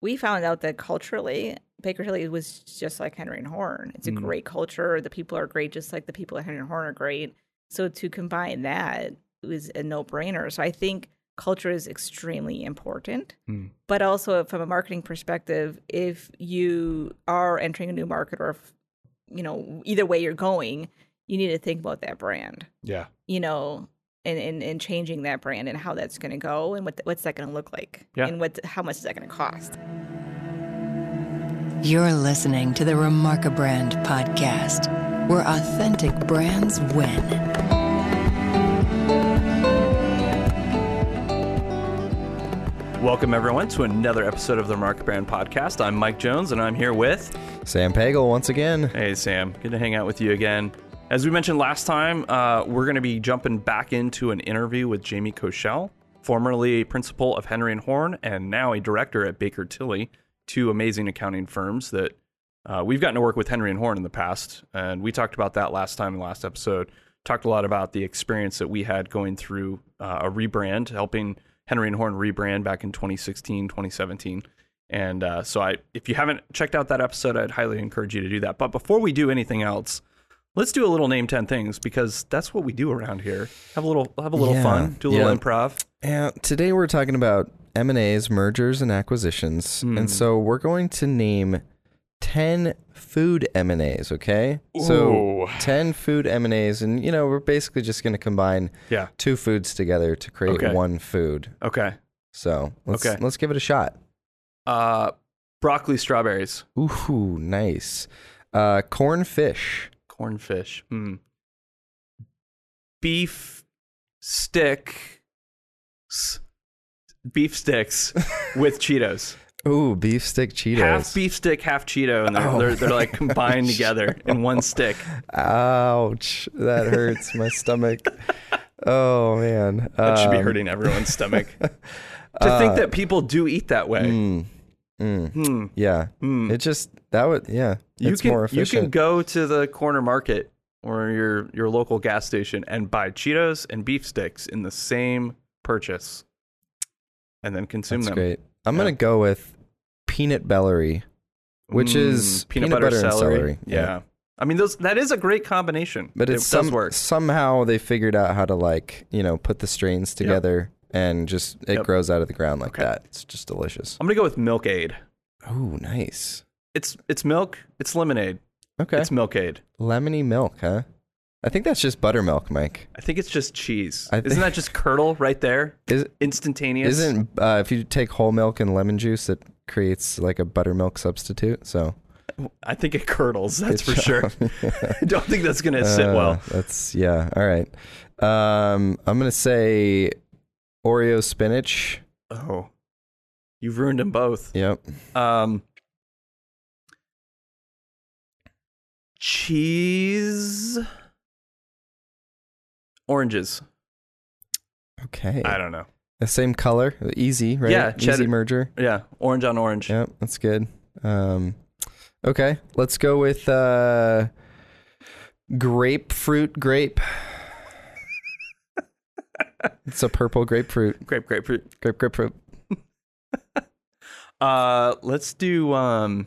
we found out that culturally, Baker Tilly was just like Henry and Horn. It's a Mm. great culture. The people are great, just like the people at Henry and Horn are great. So to combine that was a no brainer. So I think culture is extremely important. Mm. But also from a marketing perspective, if you are entering a new market or if, you know, either way you're going, you need to think about that brand Yeah. you know, and, and, and changing that brand and how that's going to go and what what's that going to look like Yeah. and what how much is that going to cost. You're listening to the Remarkabrand podcast, where authentic brands win. Welcome everyone to another episode of the Remarkabrand Podcast. I'm Mike Jones, and I'm here with. Sam Pagel once again. Hey Sam, good to hang out with you again. As we mentioned last time, uh, we're going to be jumping back into an interview with Jamie Koschel, formerly a principal of Henry and Horn and now a director at Baker Tilly, two amazing accounting firms that uh, we've gotten to work with Henry and Horn in the past, and we talked about that last time in the last episode. Talked a lot about the experience that we had going through uh, a rebrand, helping Henry and Horn rebrand back in 2016, 2017. And uh, so, I, if you haven't checked out that episode, I'd highly encourage you to do that. But before we do anything else, let's do a little name ten things because that's what we do around here. Have a little, have a little Yeah, fun, do a little yeah. improv. Yeah, today we're talking about M&As, mergers and acquisitions. Hmm. And so we're going to name 10 food M&As, okay? So 10 food M&As and you know, we're basically just going to combine Yeah. two foods together to create Okay. one food. Okay. So, let's Okay. let's give it a shot. Uh, broccoli, strawberries, Ooh, nice. Uh cornfish. Cornfish. Hmm. Beef stick. Beef sticks with Cheetos. Ooh, beef stick Cheetos. Half beef stick, half Cheeto, and they're Oh they're, they're like combined together in one stick. Ouch. That hurts my stomach. Oh man. That should be Um, hurting everyone's stomach. To think that people do eat that way. Mm, mm, Hmm. yeah. Hmm. It just that would yeah. You can you can go to the corner market or your your local gas station and buy Cheetos and beef sticks in the same purchase, and then consume That's them. great. I'm Yeah. gonna go with peanut bellery, which Mm, is peanut, butter, and celery. Yeah. I mean those that is a great combination. But it does some, work. somehow they figured out how to like you know put the strains together and just it Yep. grows out of the ground like Okay. that. It's just delicious. I'm gonna go with Milk Aid. Oh, nice. It's it's milk. It's lemonade. Okay, It's Milkade. lemony milk, huh? I think that's just buttermilk, Mike. I think it's just cheese. I Isn't think- that just curdle right there? Is it Instantaneous. isn't uh, if you take whole milk and lemon juice, it creates like a buttermilk substitute. So I think it curdles. That's Good for sure. job. I don't think that's gonna sit Uh, well. That's yeah. All right. Um, I'm gonna say Oreo spinach. Oh, you've ruined them both. Yep. Um, cheese, oranges. Okay. I don't know. The same color, easy, right? Yeah, easy merger. Yeah, orange on orange. Yep, that's good. Um, okay, let's go with uh, grapefruit grape. it's a purple grapefruit. Grape, grapefruit. Grape grapefruit. Uh, let's do um,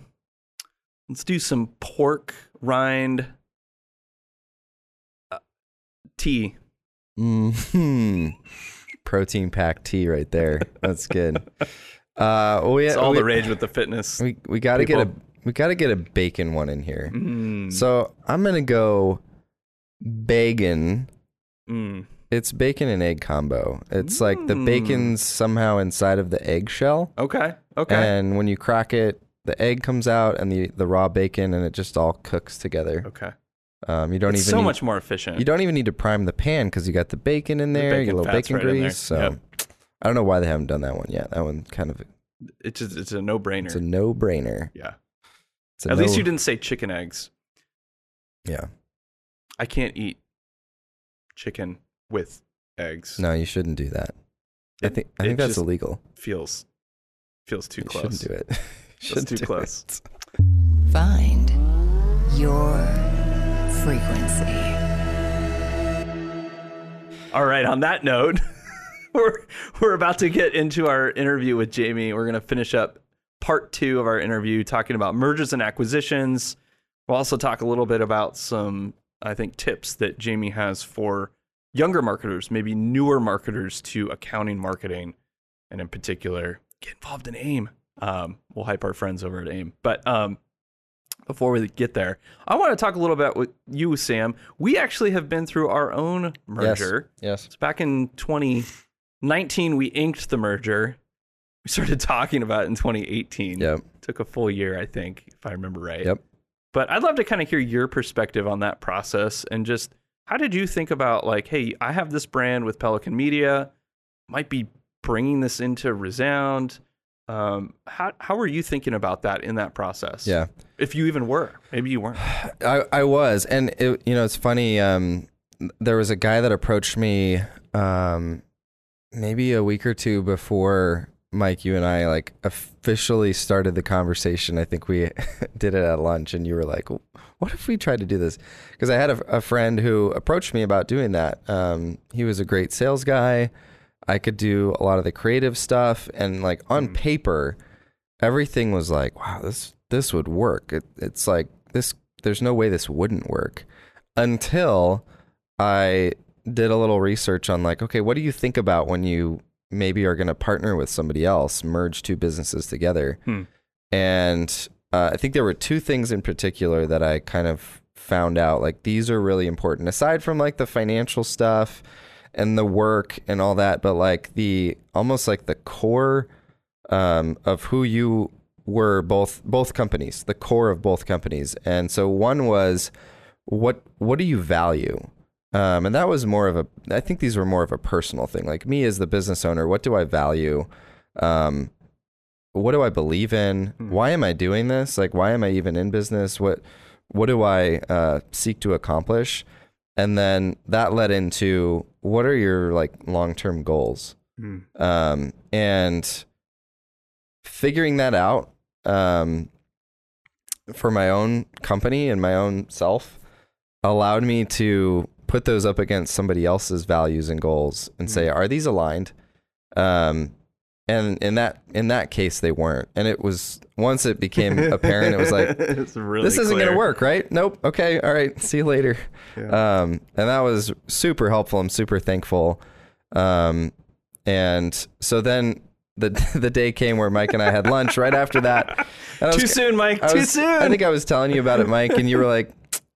let's do some pork rind uh, tea. hmm Protein packed tea right there. That's good. Uh, yeah, It's all we, the rage with the fitness. We we got to get a we got to get a bacon one in here. Mm, So I'm gonna go bacon. mm. It's bacon and egg combo. It's like the Mm. bacon's somehow inside of the eggshell, Okay. Okay. and when you crack it, the egg comes out and the the raw bacon, and it just all cooks together. okay. Um, you don't It's even so need, much more efficient. you don't even need to prime the pan because you got the bacon in The there, bacon your little bacon right grease. So Yep. I don't know why they haven't done that one yet. That one kind of It's just, it's a no brainer. it's a no brainer. yeah. A At least you didn't say chicken eggs. Yeah. I can't eat chicken with eggs. No, you shouldn't do that. I think I think that's illegal. feels feels too You close. shouldn't do it. Feels Shouldn't too close. it. Find your frequency. All right. On that note, we're we're about to get into our interview with Jamie. We're gonna finish up part two of our interview, talking about mergers and acquisitions. We'll also talk a little bit about some, I think, tips that Jamie has for younger marketers, maybe newer marketers to accounting marketing, and in particular, get involved in AIM. Um, we'll hype our friends over at AIM. But um, before we get there, I want to talk a little bit with you, Sam. We actually have been through our own merger. Yes. It's back in 2019, we inked the merger. We started talking about it in 2018. Yep. Took a full year, I think, if I remember right. Yep. But I'd love to kind of hear your perspective on that process and just how did you think about like, hey, I have this brand with Pelican Media, might be bringing this into Resound. Um, how how were you thinking about that in that process? Yeah. If you even were, maybe you weren't. I, I was, and it, you know, it's funny. Um, there was a guy that approached me, um, maybe a week or two before Mike, you and I like officially started the conversation. I think we did it at lunch, and you were like, "What if we tried to do this?" Because I had a, a, friend who approached me about doing that. Um, he was a great sales guy. I could do a lot of the creative stuff, and like on Mm. paper, everything was like, "Wow, this this would work." It, it's like this. There's no way this wouldn't work until I did a little research on like, okay, what do you think about when you maybe are going to partner with somebody else, merge two businesses together? Hmm. And uh, I think there were two things in particular that I kind of found out like these are really important aside from like the financial stuff and the work and all that, but like the almost like the core um, of who you were both both companies, the core of both companies. And so one was what what do you value? Um, and that was more of a I think these were more of a personal thing. Like me as the business owner, what do I value? Um, what do I believe in? Hmm. Why am I doing this? Like why am I even in business? What what do I uh, seek to accomplish? And then that led into what are your like long term goals? Hmm. um, and figuring that out um, for my own company and my own self allowed me to put those up against somebody else's values and goals and say are these aligned um, and in that in that case they weren't and it was once it became apparent it was like really this isn't going to work, right? Nope. Okay. All right. See you later. Yeah. Um, and that was super helpful. I'm super thankful. Um, and so then the the day came where Mike and I had lunch right after that. Too was- soon, Mike. I Too was- soon. I think I was telling you about it, Mike, and you were like,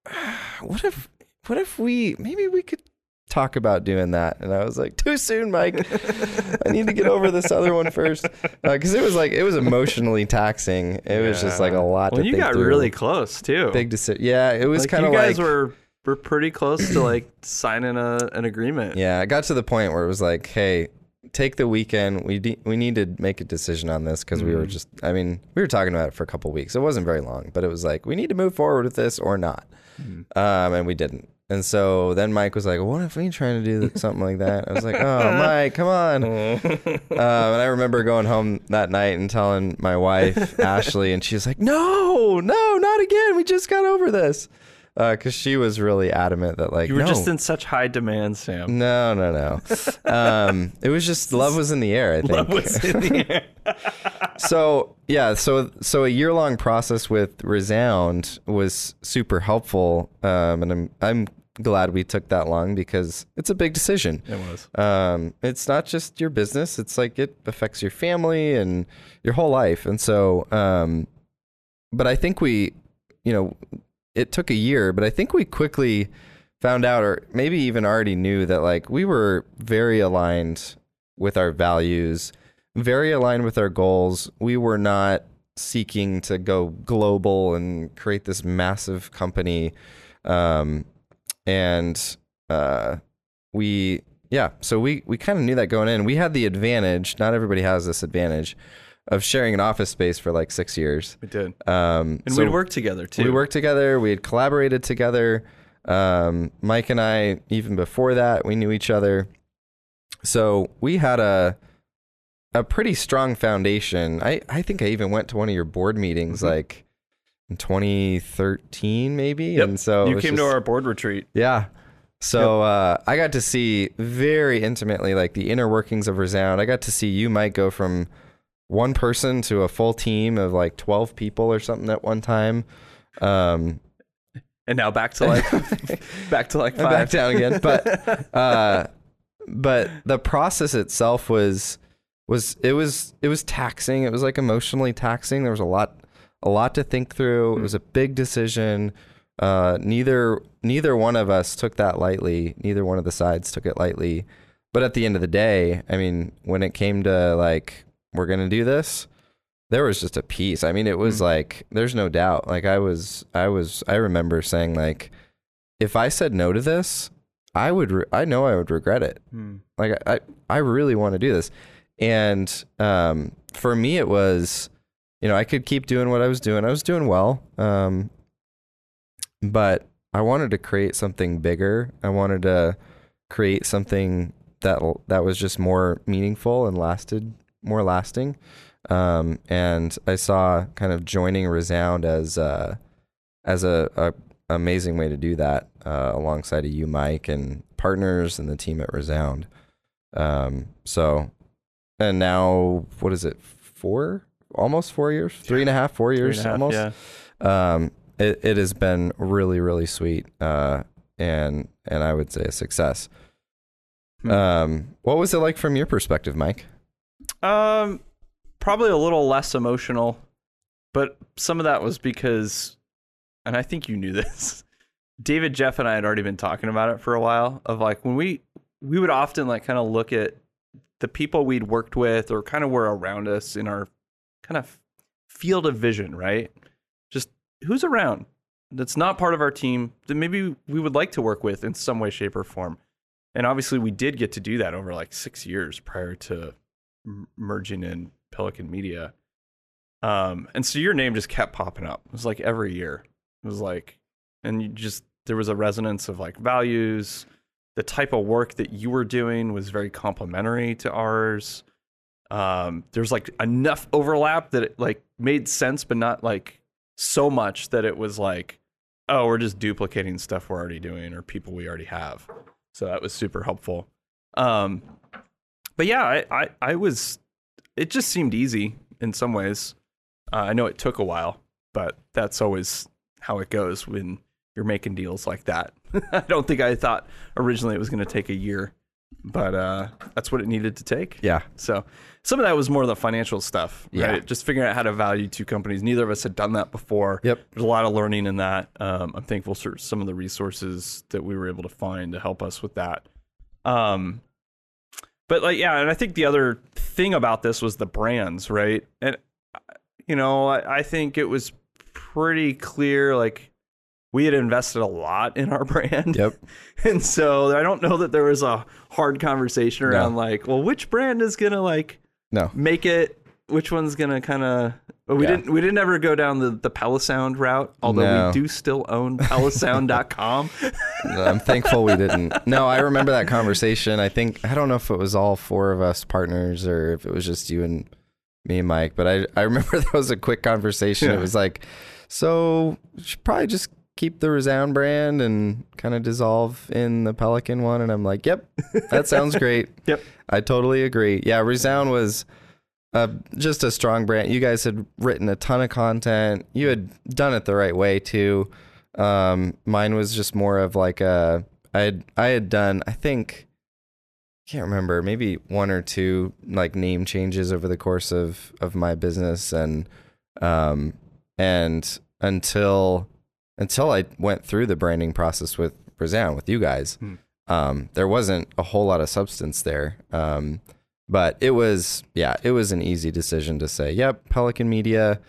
"What if, what if we maybe we could talk about doing that?" And I was like, "Too soon, Mike. I need to get over this other one first because it was like it was emotionally taxing. It was just like a lot Well, to you think got through. really close too. big decision. Yeah, it was like, kind of like. you guys were were pretty close to like signing a an agreement. yeah. I got to the point where it was like, hey. Take the weekend. We de- we need to make a decision on this because we were Mhm. just. I mean, we were talking about it for a couple weeks. It wasn't very long, but it was like we need to move forward with this or not. Mhm. um, and we didn't. And so then Mike was like, "What if we trying to do something like that?" I was like, "Oh, Mike, come on!" um, and I remember going home that night and telling my wife Ashley, and she was like, "No, no, not again. We just got over this," because she was really adamant that like You were no, just in such high demand, Sam. no, no, no. um, it was just love was in the air. I think Love was in the air. so yeah so so a year long process with resound was super helpful um and i'm i'm glad we took that long because it's a big decision. It was. um it's not just your business it's like it affects your family and your whole life. And so um but i think we you know it took a year but i think we quickly found out or maybe even already knew that like we were very aligned with our values very aligned with our goals. We were not seeking to go global and create this massive company um and uh we yeah so we we kind of knew that going in we had the advantage not everybody has this advantage of sharing an office space for like six years We did. um And so we'd worked together too. we worked together we had collaborated together um mike and i even before that we knew each other so we had a a pretty strong foundation i i think i even went to one of your board meetings Mhm. like 2013 maybe Yep. and so you came to our board retreat. yeah. So uh, I got to see very intimately like the inner workings of Resound. I got to see you, might go from one person to a full team of like 12 people or something at one time. Um, And now back to like back to like five. back down again. But uh, but the process itself was was it was it was taxing. It was like emotionally taxing. There was a lot a lot to think through. It was a big decision. Uh, neither neither one of us took that lightly. Neither one of the sides took it lightly. But at the end of the day, I mean, when it came to like we're gonna do this, there was just a piece. I mean, it was Mm. like there's no doubt. Like I was I was I remember saying like if I said no to this, I would re- I know I would regret it. Hmm. Like I I really want to do this. And um for me it was you know, I could keep doing what I was doing. I was doing well. Um but I wanted to create something bigger. I wanted to create something that that was just more meaningful and lasted more lasting. Um, and I saw kind of joining Resound as uh, as a, a amazing way to do that uh, alongside of you, Mike, and partners and the team at Resound. Um, so, and now what is it? Four, almost four years, three and a half, four years, half, almost Yeah. um, it, it has been really really sweet uh, and and I would say a success. Hmm. Um, what was it like from your perspective, Mike? Um, probably a little less emotional, but some of that was because, and I think you knew this. David, Jeff, and I had already been talking about it for a while. Of like when we we would often like kind of look at the people we'd worked with or kind of were around us in our kind of field of vision, right? Just who's around that's not part of our team that maybe we would like to work with in some way, shape, or form. And obviously, we did get to do that over like six years prior to m- merging in Pelican Media. Um, and so your name just kept popping up. It was like every year. It was like, and you just there was a resonance of like values. The type of work that you were doing was very complementary to ours. Um, there's like enough overlap that it like made sense, but not like so much that it was like, oh, we're just duplicating stuff we're already doing or people we already have. So that was super helpful. Um, but yeah, I, I, I was, it just seemed easy in some ways. Uh, I know it took a while, but that's always how it goes when you're making deals like that. I don't think I thought originally it was going to take a year, but uh, that's what it needed to take. Yeah, So some of that was more the financial stuff, Yeah. right? Just figuring out how to value two companies. Neither of us had done that before. Yep. There's a lot of learning in that. Um, I'm thankful for some of the resources that we were able to find to help us with that. Um, but like, yeah, and I think the other thing about this was the brands, right? And uh, you know, I, I think it was pretty clear, like we had invested a lot in our brand. Yep. And so I don't know that there was a hard conversation around like, well, which brand is gonna like no, make it? Which one's gonna kind of? But we Yeah. didn't. We didn't ever go down the the Pelisound route, although No. we do still own Pelisound.com. I'm thankful we didn't. No, I remember that conversation. I think I don't know if it was all four of us partners or if it was just you and me and Mike, but I I remember that was a quick conversation. Yeah. It was like, so we should probably just keep the Resound brand and kind of dissolve in the Pelican one. And I'm like, yep, that sounds great. Yep. I totally agree. Yeah, Resound was uh, just a strong brand. You guys had written a ton of content. You had done it the right way too. Um, mine was just more of like a I had I had done I think can't remember maybe one or two like name changes over the course of of my business and um and until until I went through the branding process with Resound with you guys Hmm. um there wasn't a whole lot of substance there um but it was yeah it was an easy decision to say yep Pelican Media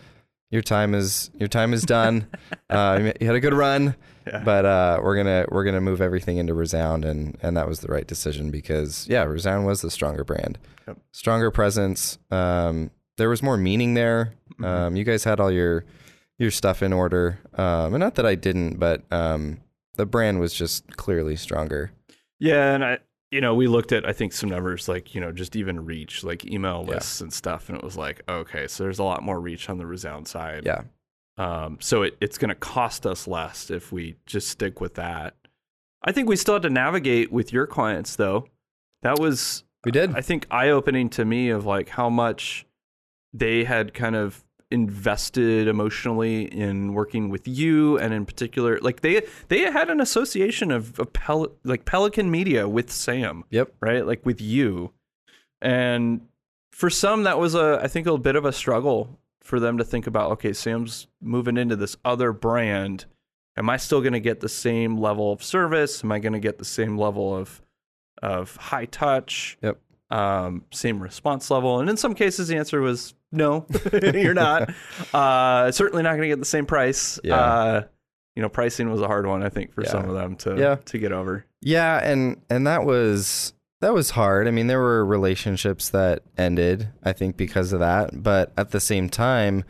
your time is your time is done uh, you had a good run Yeah. but uh, we're gonna we're gonna move everything into Resound, and and that was the right decision because yeah, Resound was the stronger brand, Yep. stronger presence. Um, there was more meaning there. Mhm. Um, you guys had all your your stuff in order, um, and not that I didn't, but um, the brand was just clearly stronger. Yeah, and I, you know, we looked at I think some numbers like you know just even reach like email Yeah. lists and stuff, and it was like okay, so there's a lot more reach on the Resound side. Yeah, Um, so it, it's going to cost us less if we just stick with that. I think we still had to navigate with your clients though. That was we did. I think eye opening to me of like how much they had kind of invested emotionally in working with you and in particular like they they had an association of, of Pel- like Pelican Media with Sam. Yep. right? Like with you. And for some that was a I think a bit of a struggle for them to think about okay Sam's moving into this other brand. Am I still going to get the same level of service? Am I going to get the same level of of high touch? Yep. um, same response level? And in some cases the answer was no you're not uh, certainly not going to get the same price Yeah. uh, you know pricing was a hard one I think for Yeah. some of them to Yeah. to get over Yeah, and and that was that was hard. I mean, there were relationships that ended, I think, because of that. But at the same time,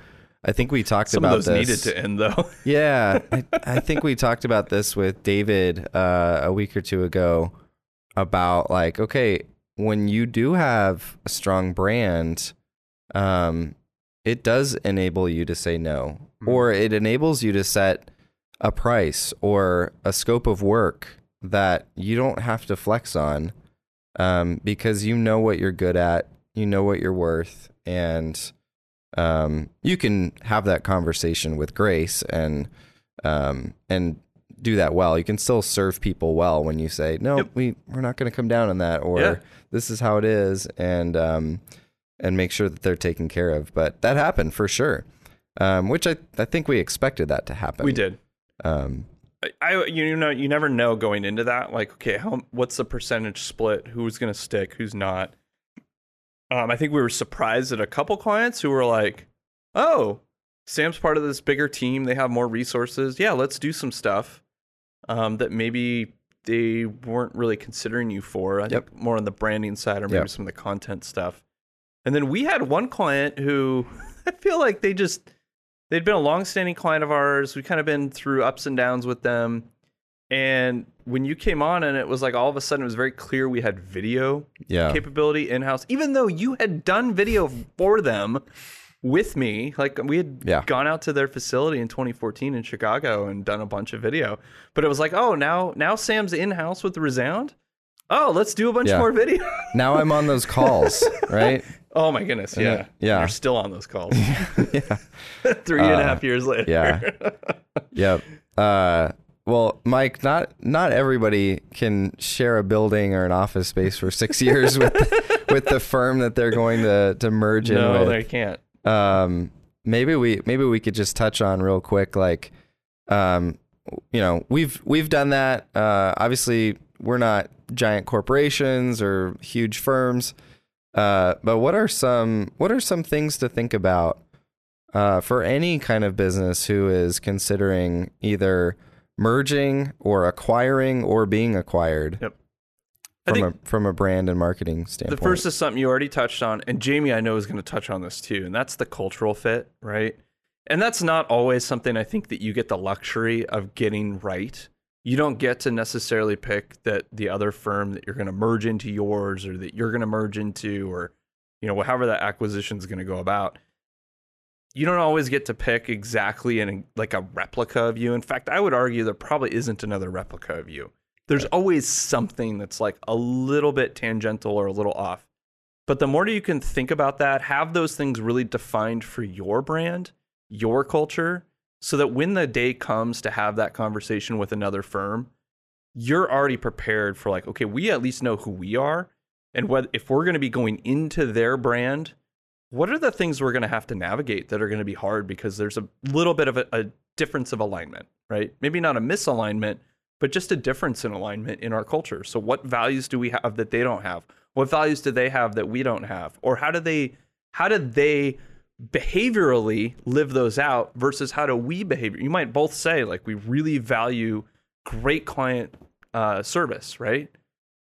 I think we talked some about of those this. needed to end though Yeah, I, I think we talked about this with David uh, a week or two ago about like, okay, when you do have a strong brand, um, it does enable you to say no, or it enables you to set a price or a scope of work that you don't have to flex on um, because you know what you're good at, you know what you're worth, and um, you can have that conversation with grace and um, and do that well. You can still serve people well when you say, "No, Yep. we we're not going to come down on that," or Yeah. "This is how it is," and um, and make sure that they're taken care of. But that happened for sure, um, which I I think we expected that to happen. we did Um, I- I you know you never know going into that like okay how what's the percentage split who's going to stick who's not um I think we were surprised at a couple clients who were like oh Sam's part of this bigger team they have more resources yeah let's do some stuff um that maybe they weren't really considering you for I Yep. think more on the branding side or maybe Yep. some of the content stuff and then we had one client who I feel like they just they'd been a long-standing client of ours. We kind of been through ups and downs with them. And when you came on and it was like all of a sudden it was very clear we had video yeah, capability in-house even though you had done video for them with me like we had Yeah. gone out to their facility in 2014 in Chicago and done a bunch of video but it was like oh now now Sam's in-house with the Resound oh let's do a bunch Yeah. more video now I'm on those calls, right? Oh my goodness yeah it- yeah. you're still on those calls yeah. three and a Uh, half years later yeah. Yep. Uh, well, Mike, not not everybody can share a building or an office space for six years with with the firm that they're going to to merge in no they can't um maybe we maybe we could just touch on real quick like um you know we've we've done that uh obviously we're not giant corporations or huge firms uh but what are some what are some things to think about uh for any kind of business who is considering either merging or acquiring or being acquired Yep. From a from a brand and marketing standpoint. The first is something you already touched on, and Jamie, I know, is going to touch on this too, and that's the cultural fit, right? And that's not always something I think that you get the luxury of getting right. You don't get to necessarily pick that the other firm that you're going to merge into yours or that you're going to merge into or, you know, however that acquisition is going to go about. You don't always get to pick exactly in like a replica of you. In fact, I would argue there probably isn't another replica of you. There's always something that's like a little bit tangential or a little off. But the more you can think about that, have those things really defined for your brand, your culture, so that when the day comes to have that conversation with another firm, you're already prepared for like, okay, we at least know who we are. And what if we're going to be going into their brand, what are the things we're going to have to navigate that are going to be hard because there's a little bit of a, a difference of alignment, right? Maybe not a misalignment, but just a difference in alignment in our culture. So, what values do we have that they don't have? What values do they have that we don't have? Or how do they how do they behaviorally live those out versus how do we behave? You might both say like we really value great client uh, service, right?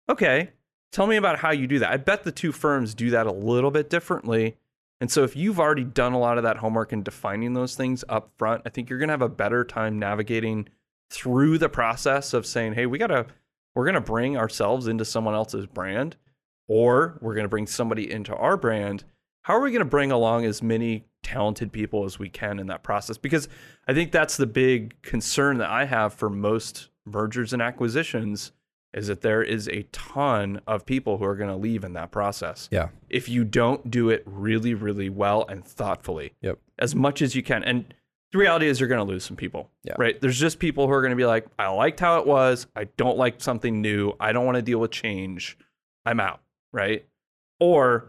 Okay, tell me about how you do that. I bet the two firms do that a little bit differently. And so if you've already done a lot of that homework and defining those things up front, I think you're going to have a better time navigating through the process of saying, "Hey, we got to we're going to bring ourselves into someone else's brand or we're going to bring somebody into our brand." How are we going to bring along as many talented people as we can in that process? Because I think that's the big concern that I have for most mergers and acquisitions is that there is a ton of people who are going to leave in that process Yeah. if you don't do it really, really well and thoughtfully Yep. as much as you can. And the reality is, you're going to lose some people, Yeah. right? There's just people who are going to be like, I liked how it was. I don't like something new. I don't want to deal with change. I'm out, right? Or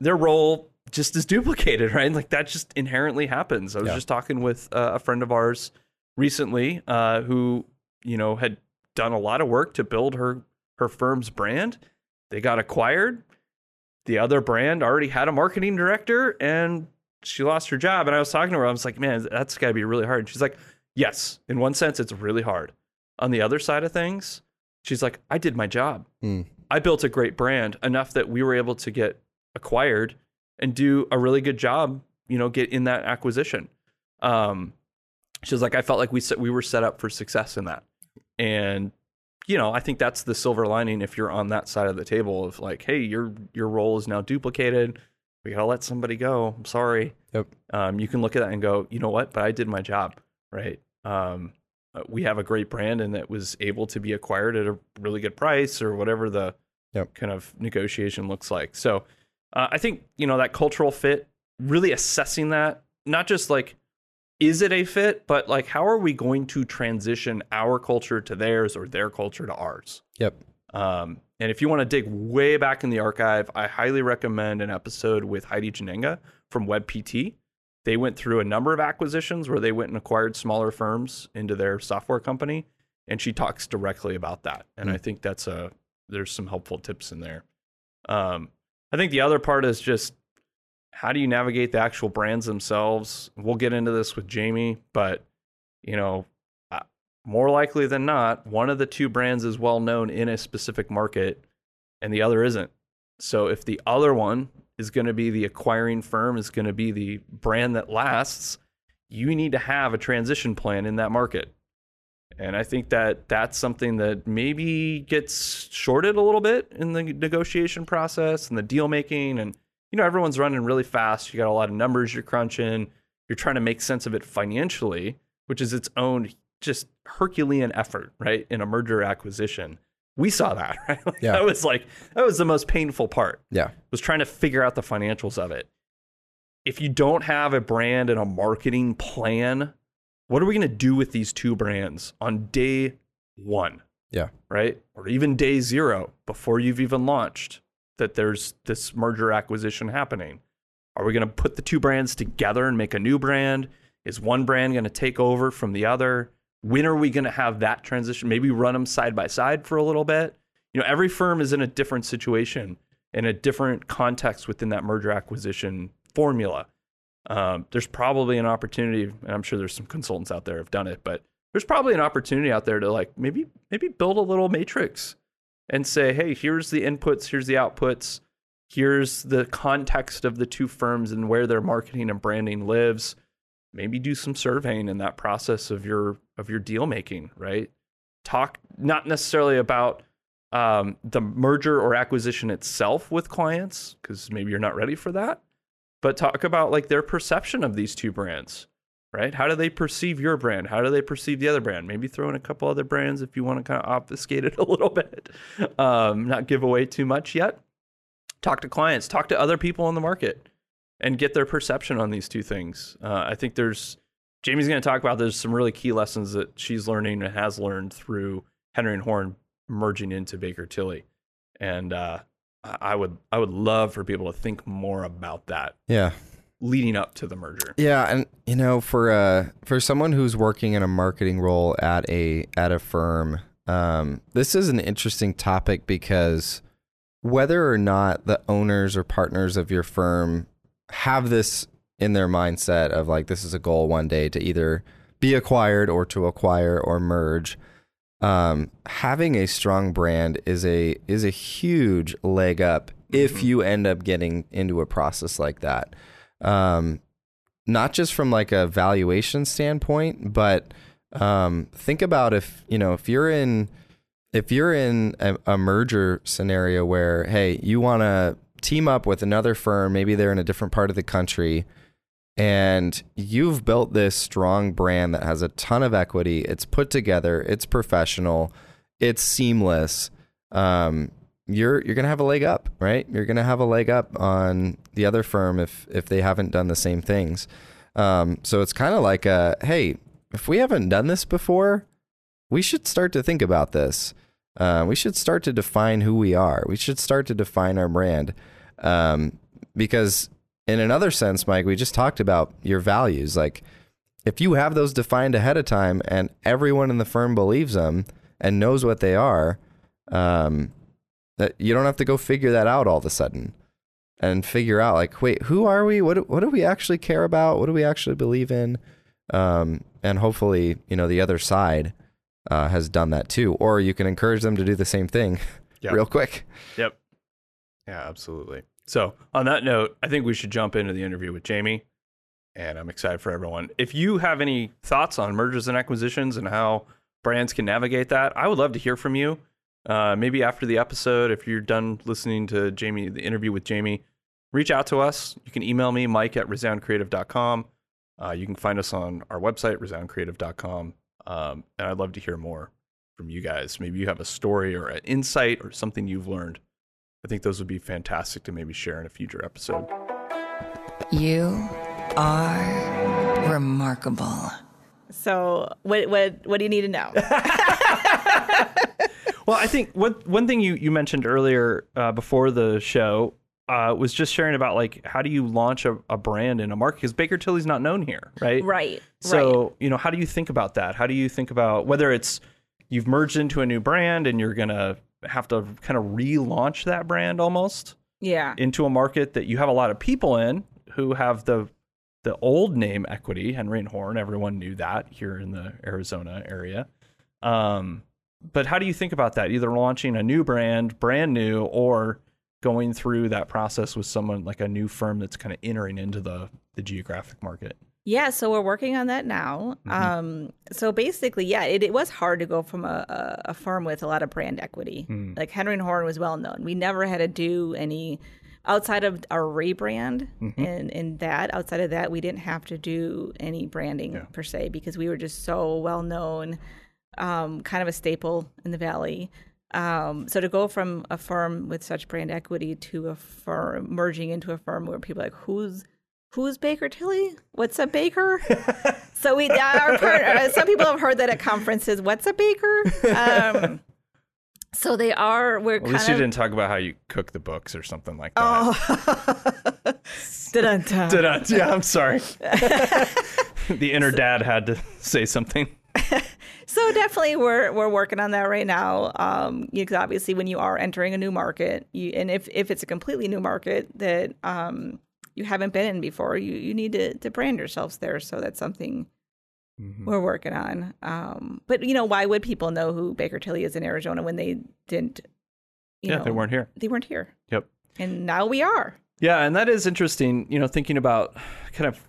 their role just is duplicated, right? Like that just inherently happens. I was Yeah. just talking with uh, a friend of ours recently uh, who, you know, had done a lot of work to build her her firm's brand. They got acquired. The other brand already had a marketing director and she lost her job. And I was talking to her, I was like, man, that's got to be really hard. And she's like, yes, in one sense, it's really hard. On the other side of things, she's like, I did my job. Mm. I built a great brand enough that we were able to get acquired and do a really good job, you know, get in that acquisition. Um, she was like, I felt like we set, we were set up for success in that. And, you know, I think that's the silver lining if you're on that side of the table of like, hey, your your role is now duplicated. We gotta let somebody go. I'm sorry. Yep. Um, you can look at that and go, you know what? But I did my job, right? Um, uh, we have a great brand and that was able to be acquired at a really good price or whatever the Yep. kind of negotiation looks like. So uh, I think you know that cultural fit, really assessing that, not just like is it a fit, but like how are we going to transition our culture to theirs or their culture to ours? Yep. Um, and if you want to dig way back in the archive, I highly recommend an episode with Heidi Jannenga from WebPT. They went through a number of acquisitions where they went and acquired smaller firms into their software company, and she talks directly about that. And Hmm. I think that's a there's some helpful tips in there. Um, I think the other part is just how do you navigate the actual brands themselves? We'll get into this with Jamie, but you know, more likely than not, one of the two brands is well known in a specific market and the other isn't. So if the other one is going to be the acquiring firm, is going to be the brand that lasts, you need to have a transition plan in that market. And I think that that's something that maybe gets shorted a little bit in the negotiation process and the deal making. And, you know, everyone's running really fast. You got a lot of numbers you're crunching. You're trying to make sense of it financially, which is its own just Herculean effort, right? In a merger acquisition. We saw that, right? Like, Yeah. That was like, that was the most painful part Yeah. was trying to figure out the financials of it. If you don't have a brand and a marketing plan, what are we going to do with these two brands on day one? Yeah. Right. Or even day zero before you've even launched that there's this merger acquisition happening. Are we going to put the two brands together and make a new brand? Is one brand going to take over from the other? When are we going to have that transition? Maybe run them side by side for a little bit. You know, every firm is in a different situation in a different context within that merger acquisition formula. Um, there's probably an opportunity, and I'm sure there's some consultants out there have done it, but there's probably an opportunity out there to like maybe maybe build a little matrix and say, hey, here's the inputs, here's the outputs, here's the context of the two firms and where their marketing and branding lives. Maybe do some surveying in that process of your of your deal making, right? Talk not necessarily about um, the merger or acquisition itself with clients because maybe you're not ready for that but talk about like their perception of these two brands right? How do they perceive your brand? How do they perceive the other brand? Maybe throw in a couple other brands if you want to kind of obfuscate it a little bit. Um, not give away too much yet. Talk to clients talk to other people in the market and get their perception on these two things. Uh, i think there's jamie's going to talk about there's some really key lessons that she's learning and has learned through henry and horn merging into baker tilly. And uh, I- would I would love for people to think more about that Yeah. leading up to the merger. Yeah, and you know, for uh for someone who's working in a marketing role at a at a firm, um, this is an interesting topic because whether or not the owners or partners of your firm have this in their mindset of like this is a goal one day to either be acquired or to acquire or merge, um, having a strong brand is a is a huge leg up if Mhm. you end up getting into a process like that. Um, not just from like a valuation standpoint, but um, think about if you know if you're in if you're in a, a merger scenario where hey you want to team up with another firm, maybe they're in a different part of the country, and you've built this strong brand that has a ton of equity. It's put together. It's professional. It's seamless. um, you're you're gonna have a leg up, right? You're gonna have a leg up on the other firm if if they haven't done the same things. Um, so it's kind of like a hey, if we haven't done this before, we should start to think about this. Uh, we should start to define who we are. We should start to define our brand, um, because in another sense, Mike, we just talked about your values. Like, if you have those defined ahead of time, and everyone in the firm believes them and knows what they are, um, that you don't have to go figure that out all of a sudden and figure out like, wait, who are we? What do, what do we actually care about? What do we actually believe in? Um, and hopefully, you know, the other side uh, has done that too, or you can encourage them to do the same thing Yep. real quick. Yep. Yeah, absolutely. So, on that note, I think we should jump into the interview with Jamie. And I'm excited for everyone. If you have any thoughts on mergers and acquisitions and how brands can navigate that, I would love to hear from you. Uh, maybe after the episode, if you're done listening to Jamie, the interview with Jamie, reach out to us. You can email me, mike at resoundcreative.com. Uh, you can find us on our website, resoundcreative.com. Um, and I'd love to hear more from you guys. Maybe you have a story or an insight or something you've learned. I think those would be fantastic to maybe share in a future episode. You are remarkable. So what what what do you need to know? Well, I think one one thing you you mentioned earlier uh, before the show uh, was just sharing about like how do you launch a, a brand in a market because Baker Tilly's not known here, right? right. So right. you know, how do you think about that? How do you think about whether it's you've merged into a new brand and you're gonna have to kind of relaunch that brand almost Yeah. into a market that you have a lot of people in who have the the old name equity, Henry and Horn. Everyone knew that here in the Arizona area. Um, but how do you think about that? Either launching a new brand, brand new, or going through that process with someone like a new firm that's kind of entering into the the geographic market. Yeah, so we're working on that now. Mhm. Um, so basically, yeah, it, it was hard to go from a, a, a firm with a lot of brand equity. Mm. Like Henry and Horn was well known. We never had to do any outside of our rebrand Mhm. and, and that. Outside of that, we didn't have to do any branding Yeah. per se because we were just so well known, um, kind of a staple in the valley. Um, so to go from a firm with such brand equity to a firm merging into a firm where people are like who's who's Baker Tilly? What's a baker? so we our part, uh, some people have heard that at conferences. What's a baker? Um, so they are. We're At kind least of. you didn't talk about how you cook the books or something like that. Oh. Dun-dun-dun. Did I? Yeah, I'm sorry. the inner dad had to say something. So definitely, we're we're working on that right now. Um, because obviously, when you are entering a new market, you and if if it's a completely new market that um you haven't been in before, you you need to to brand yourselves there. So that's something we're working on. Um, but you know, why would people know who Baker Tilly is in Arizona when they didn't? You yeah, know, they weren't here. They weren't here, Yep. and now we are. Yeah, and that is interesting, you know, thinking about kind of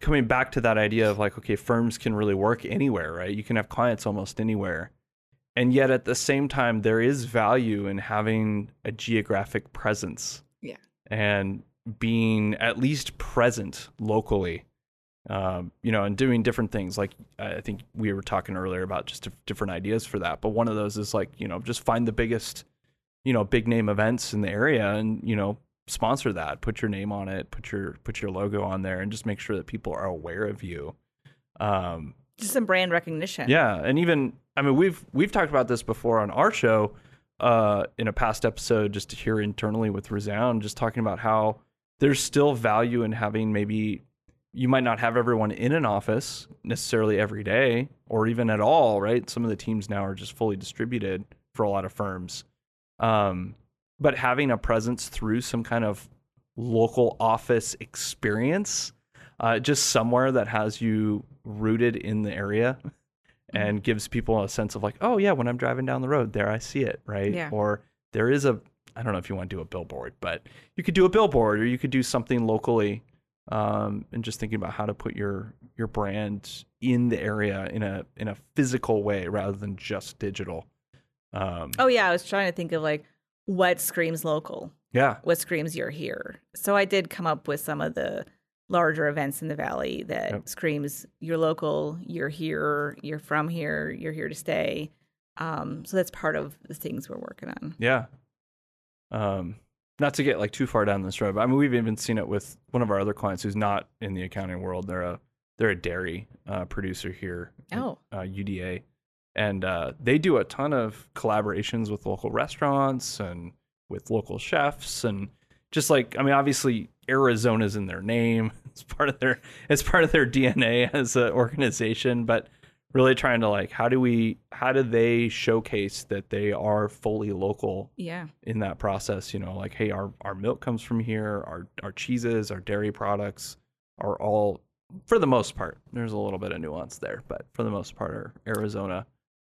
coming back to that idea of like, okay, firms can really work anywhere, right? You can have clients almost anywhere. And yet at the same time, there is value in having a geographic presence. Yeah. And being at least present locally, um, you know, and doing different things. Like I think we were talking earlier about just different ideas for that. But one of those is like, you know, just find the biggest, you know, big name events in the area and, you know, sponsor that put your name on it put your put your logo on there and just make sure that people are aware of you um Just some brand recognition. yeah and even i mean we've we've talked about this before on our show uh in a past episode just here internally with resound just talking about how there's still value in having maybe you might not have everyone in an office necessarily every day or even at all right some of the teams now are just fully distributed for a lot of firms um but having a presence through some kind of local office experience, uh, just somewhere that has you rooted in the area and gives people a sense of like, oh yeah, when I'm driving down the road, there I see it, right? Yeah. Or there is a, I don't know if you want to do a billboard, but you could do a billboard or you could do something locally. Um, and just thinking about how to put your your brand in the area in a in a physical way rather than just digital. Um, Oh yeah, I was trying to think of like what screams local, yeah, what screams you're here. So I did come up with some of the larger events in the valley that Yep. screams you're local, you're here, you're from here, you're here to stay. Um, so that's part of the things we're working on. Yeah. Um, not to get like too far down this road, but I mean, we've even seen it with one of our other clients who's not in the accounting world. They're a they're a dairy uh, producer here, Oh. uh, UDA, and uh, they do a ton of collaborations with local restaurants and with local chefs, and just like I mean, obviously Arizona's in their name. It's part of their it's part of their DNA as an organization, but really trying to like how do we how do they showcase that they are fully local Yeah. in that process you know like hey our our milk comes from here our our cheeses our dairy products are all for the most part there's a little bit of nuance there but for the most part are arizona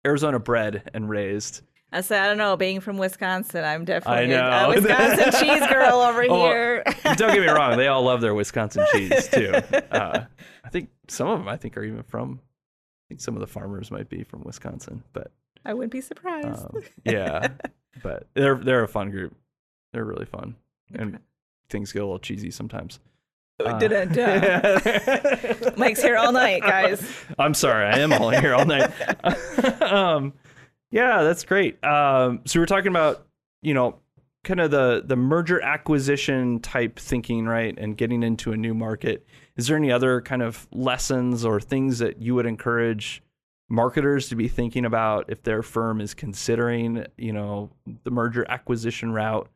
arizona bred and raised I said, I don't know. Being from Wisconsin, I'm definitely know. a, Wisconsin cheese girl over here. don't get me wrong they all love their wisconsin cheese too uh, i think some of them i think are even from think some of the farmers might be from wisconsin but I wouldn't be surprised. um, yeah but they're they're a fun group they're really fun and things get a little cheesy sometimes Uh, Dun-dun-dun. Mike's here all night, guys. I'm sorry, I am all here all night. um, yeah, that's great. Um, so we're talking about, you know, kind of the the merger acquisition type thinking, right, and getting into a new market. Is there any other kind of lessons or things that you would encourage marketers to be thinking about if their firm is considering, you know, the merger acquisition route?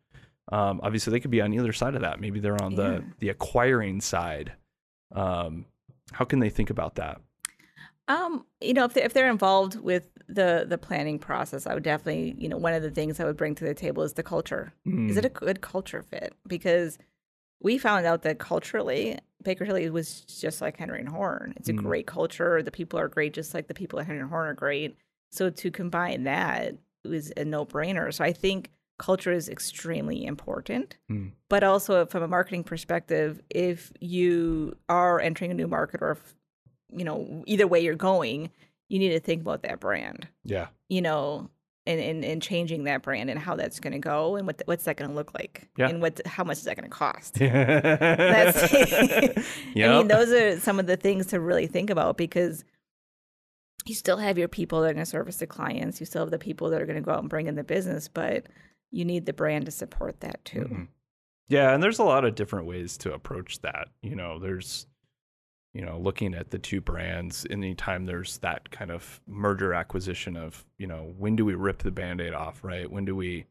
Um, obviously, they could be on either side of that. Maybe they're on Yeah. the the acquiring side. Um, how can they think about that? Um, you know, if they're, if they're involved with the the planning process, I would definitely, you know, one of the things I would bring to the table is the culture. Is it a good culture fit? Because we found out that culturally, Baker Tilly was just like Henry and Horne. It's a Mm. great culture. The people are great, just like the people at Henry and Horne are great. So to combine that was a no brainer. So I think culture is extremely important. Mm. But also from a marketing perspective, if you are entering a new market or if, you know, either way you're going, you need to think about that brand, Yeah. you know, and, and, and changing that brand and how that's going to go and what what's that going to look like Yeah. and what how much is that going to cost. That's. That's I mean, those are some of the things to really think about because you still have your people that are going to service the clients. You still have the people that are going to go out and bring in the business, but you need the brand to support that too. Mhm. Yeah, and there's a lot of different ways to approach that. You know, there's, you know, looking at the two brands. Anytime there's that kind of merger acquisition of, you know, when do we rip the band-aid off, right? When do we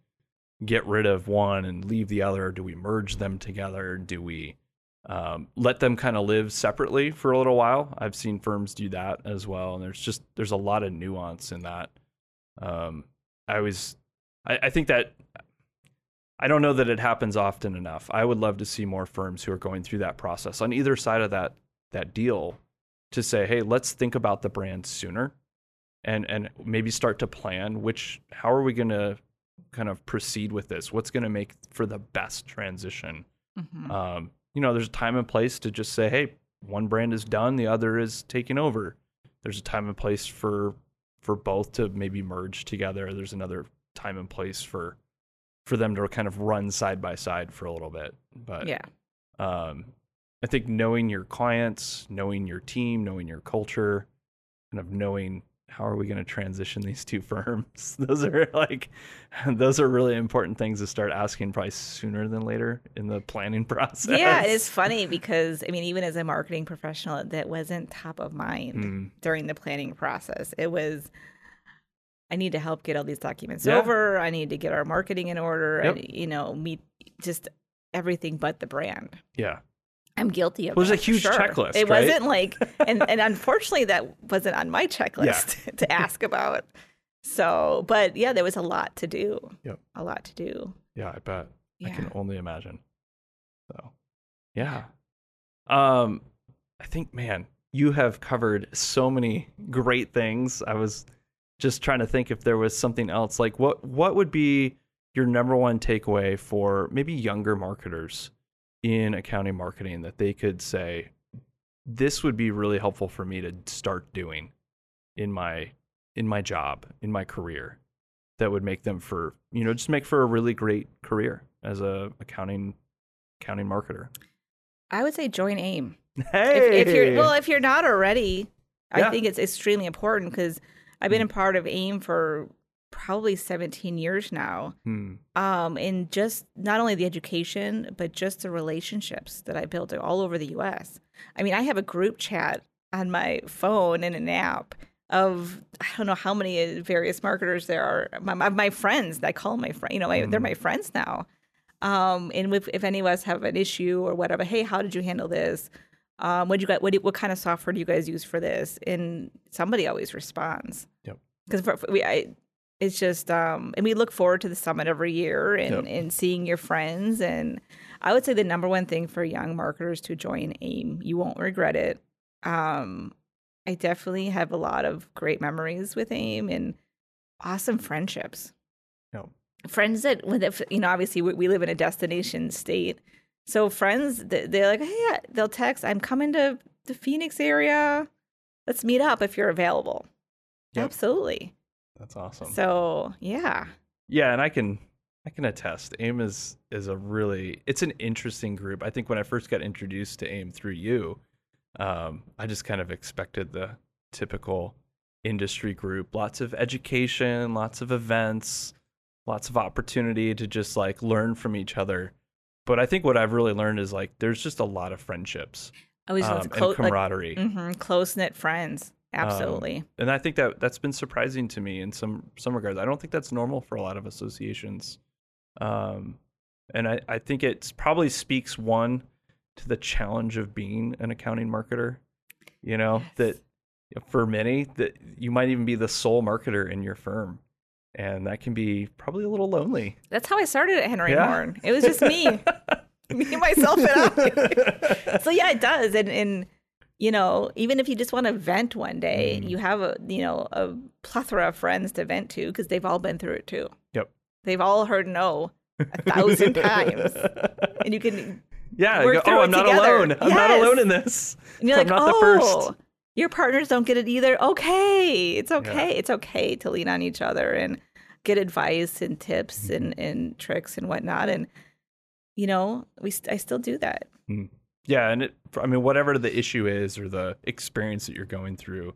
get rid of one and leave the other? Do we merge them together? Do we um, let them kind of live separately for a little while? I've seen firms do that as well, and there's just there's a lot of nuance in that. Um, I always, I, I think that I don't know that it happens often enough. I would love to see more firms who are going through that process on either side of that that deal to say, "Hey, let's think about the brand sooner." And and maybe start to plan which how are we going to kind of proceed with this? What's going to make for the best transition? Mhm. Um, you know, there's a time and place to just say, "Hey, one brand is done, the other is taking over." There's a time and place for for both to maybe merge together. There's another time and place for for them to kind of run side by side for a little bit. But yeah. um, I think knowing your clients, knowing your team, knowing your culture, kind of knowing how are we going to transition these two firms. Those are like those are really important things to start asking probably sooner than later in the planning process. Yeah, it's funny because I mean, even as a marketing professional, that wasn't top of mind Mm. during the planning process. It was, I need to help get all these documents Yeah. over. I need to get our marketing in order. Yep. And, you know, meet just everything but the brand. Yeah. I'm guilty of. It was a that, for huge sure. checklist, It right? wasn't like, and and unfortunately, that wasn't on my checklist to ask about. So, but yeah, there was a lot to do. Yep. A lot to do. Yeah, I bet. Yeah. I can only imagine. So, yeah. Um, I think, man, you have covered so many great things. I was just trying to think if there was something else. Like, what what would be your number one takeaway for maybe younger marketers in accounting marketing that they could say, this would be really helpful for me to start doing in my in my job in my career that would make them for you know just make for a really great career as a accounting accounting marketer. I would say join AIM. Hey, if, if you're well, if you're not already, Yeah. I think it's extremely important because I've been a mm. part of AIM for probably 17 years now. Hmm. Um, and just not only the education, but just the relationships that I built all over the US. I mean, I have a group chat on my phone in an app of I don't know how many various marketers there are. My, my, my friends, I call my friend, you know, my, they're my friends now. Um, and if, if any of us have an issue or whatever, hey, how did you handle this? Um, what you got? What, what kind of software do you guys use for this? And somebody always responds. Yep. Because we, I, it's just, um, and we look forward to the summit every year and, Yep. and seeing your friends. And I would say the number one thing for young marketers to join AIM, you won't regret it. Um, I definitely have a lot of great memories with AIM and awesome friendships Yep. friends that if, you know obviously we, we live in a destination state so friends th- they're like hey they'll text i'm coming to the phoenix area let's meet up if you're available Yep. absolutely That's awesome. so yeah Yeah, and I can I can attest. AIM is is a really it's an interesting group. I think when I first got introduced to AIM through you, um, I just kind of expected the typical industry group. Lots of education, lots of events, lots of opportunity to just like learn from each other. But I think what I've really learned is like there's just a lot of friendships i was um, and close like, camaraderie. hmm close-knit friends absolutely and I think that that's been surprising to me in some some regards. I don't think that's normal for a lot of associations, um, and I I think it probably speaks one to the challenge of being an accounting marketer. You know that for many that you might even be the sole marketer in your firm, and that can be probably a little lonely. that's how i started at henry Yeah. Horne it was just me me myself and i so yeah it does and and you know even if you just want to vent one day Mm. you have a you know a plethora of friends to vent to because they've all been through it too Yep. they've all heard no a thousand times and you can Yeah. Go, oh, I'm not together. alone. I'm not alone in this. and you're I'm like not oh the first. your partners don't get it either okay it's okay it's okay to lean on each other and get advice and tips Mm-hmm. and and tricks and whatnot and you know we st- i still do that Yeah, and it, I mean, whatever the issue is or the experience that you're going through,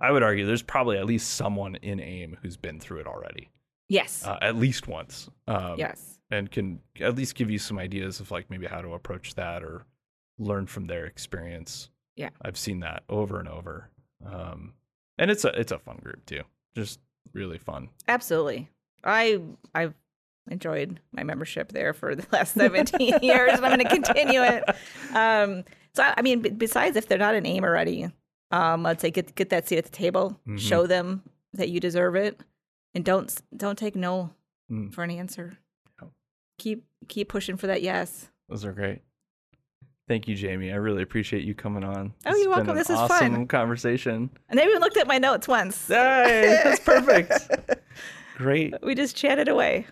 I would argue there's probably at least someone in AIM who's been through it already, yes uh, at least once. Um, yes and can at least give you some ideas of like maybe how to approach that or learn from their experience. Yeah. I've seen that over and over, um, and it's a it's a fun group too, just really fun. Absolutely. I I've enjoyed my membership there for the last 17 years I'm going to continue it. Um so I mean b- besides if they're not an aim already, um I'd say get get that seat at the table, Mhm. show them that you deserve it and don't don't take no Mm. for an answer. Keep keep pushing for that yes. Those are great. Thank you, Jamie. I really appreciate you coming on. Oh, you're welcome. This is awesome fun. conversation. And I even looked at my notes once. Hey, that's perfect. Great. We just chatted away.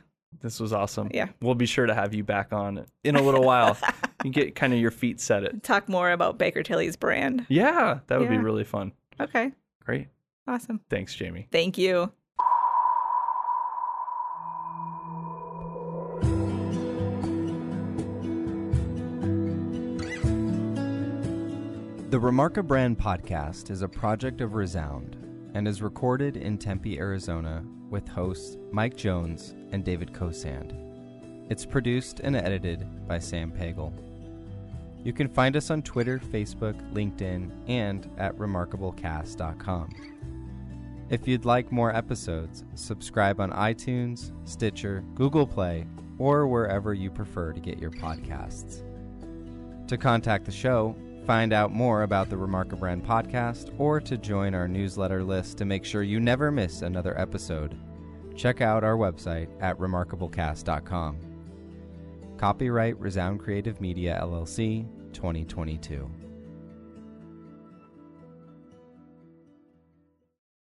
This was awesome. Yeah. We'll be sure to have you back on in a little while. you get kind of your feet set it. Talk more about Baker Tilly's brand. Yeah, that would be really fun. Okay. Great. Awesome. Thanks, Jamie. Thank you. The Remarkabrand podcast is a project of Resound and is recorded in Tempe, Arizona, with hosts Mike Jones and David Kosand. It's produced and edited by Sam Pagel. You can find us on Twitter, Facebook, LinkedIn, and at remarkablecast.com. If you'd like more episodes, subscribe on iTunes, Stitcher, Google Play, or wherever you prefer to get your podcasts. To contact the show, find out more about the Remarkabrand podcast, or to join our newsletter list to make sure you never miss another episode, check out our website at remarkablecast.com. Copyright Resound Creative Media LLC 2022.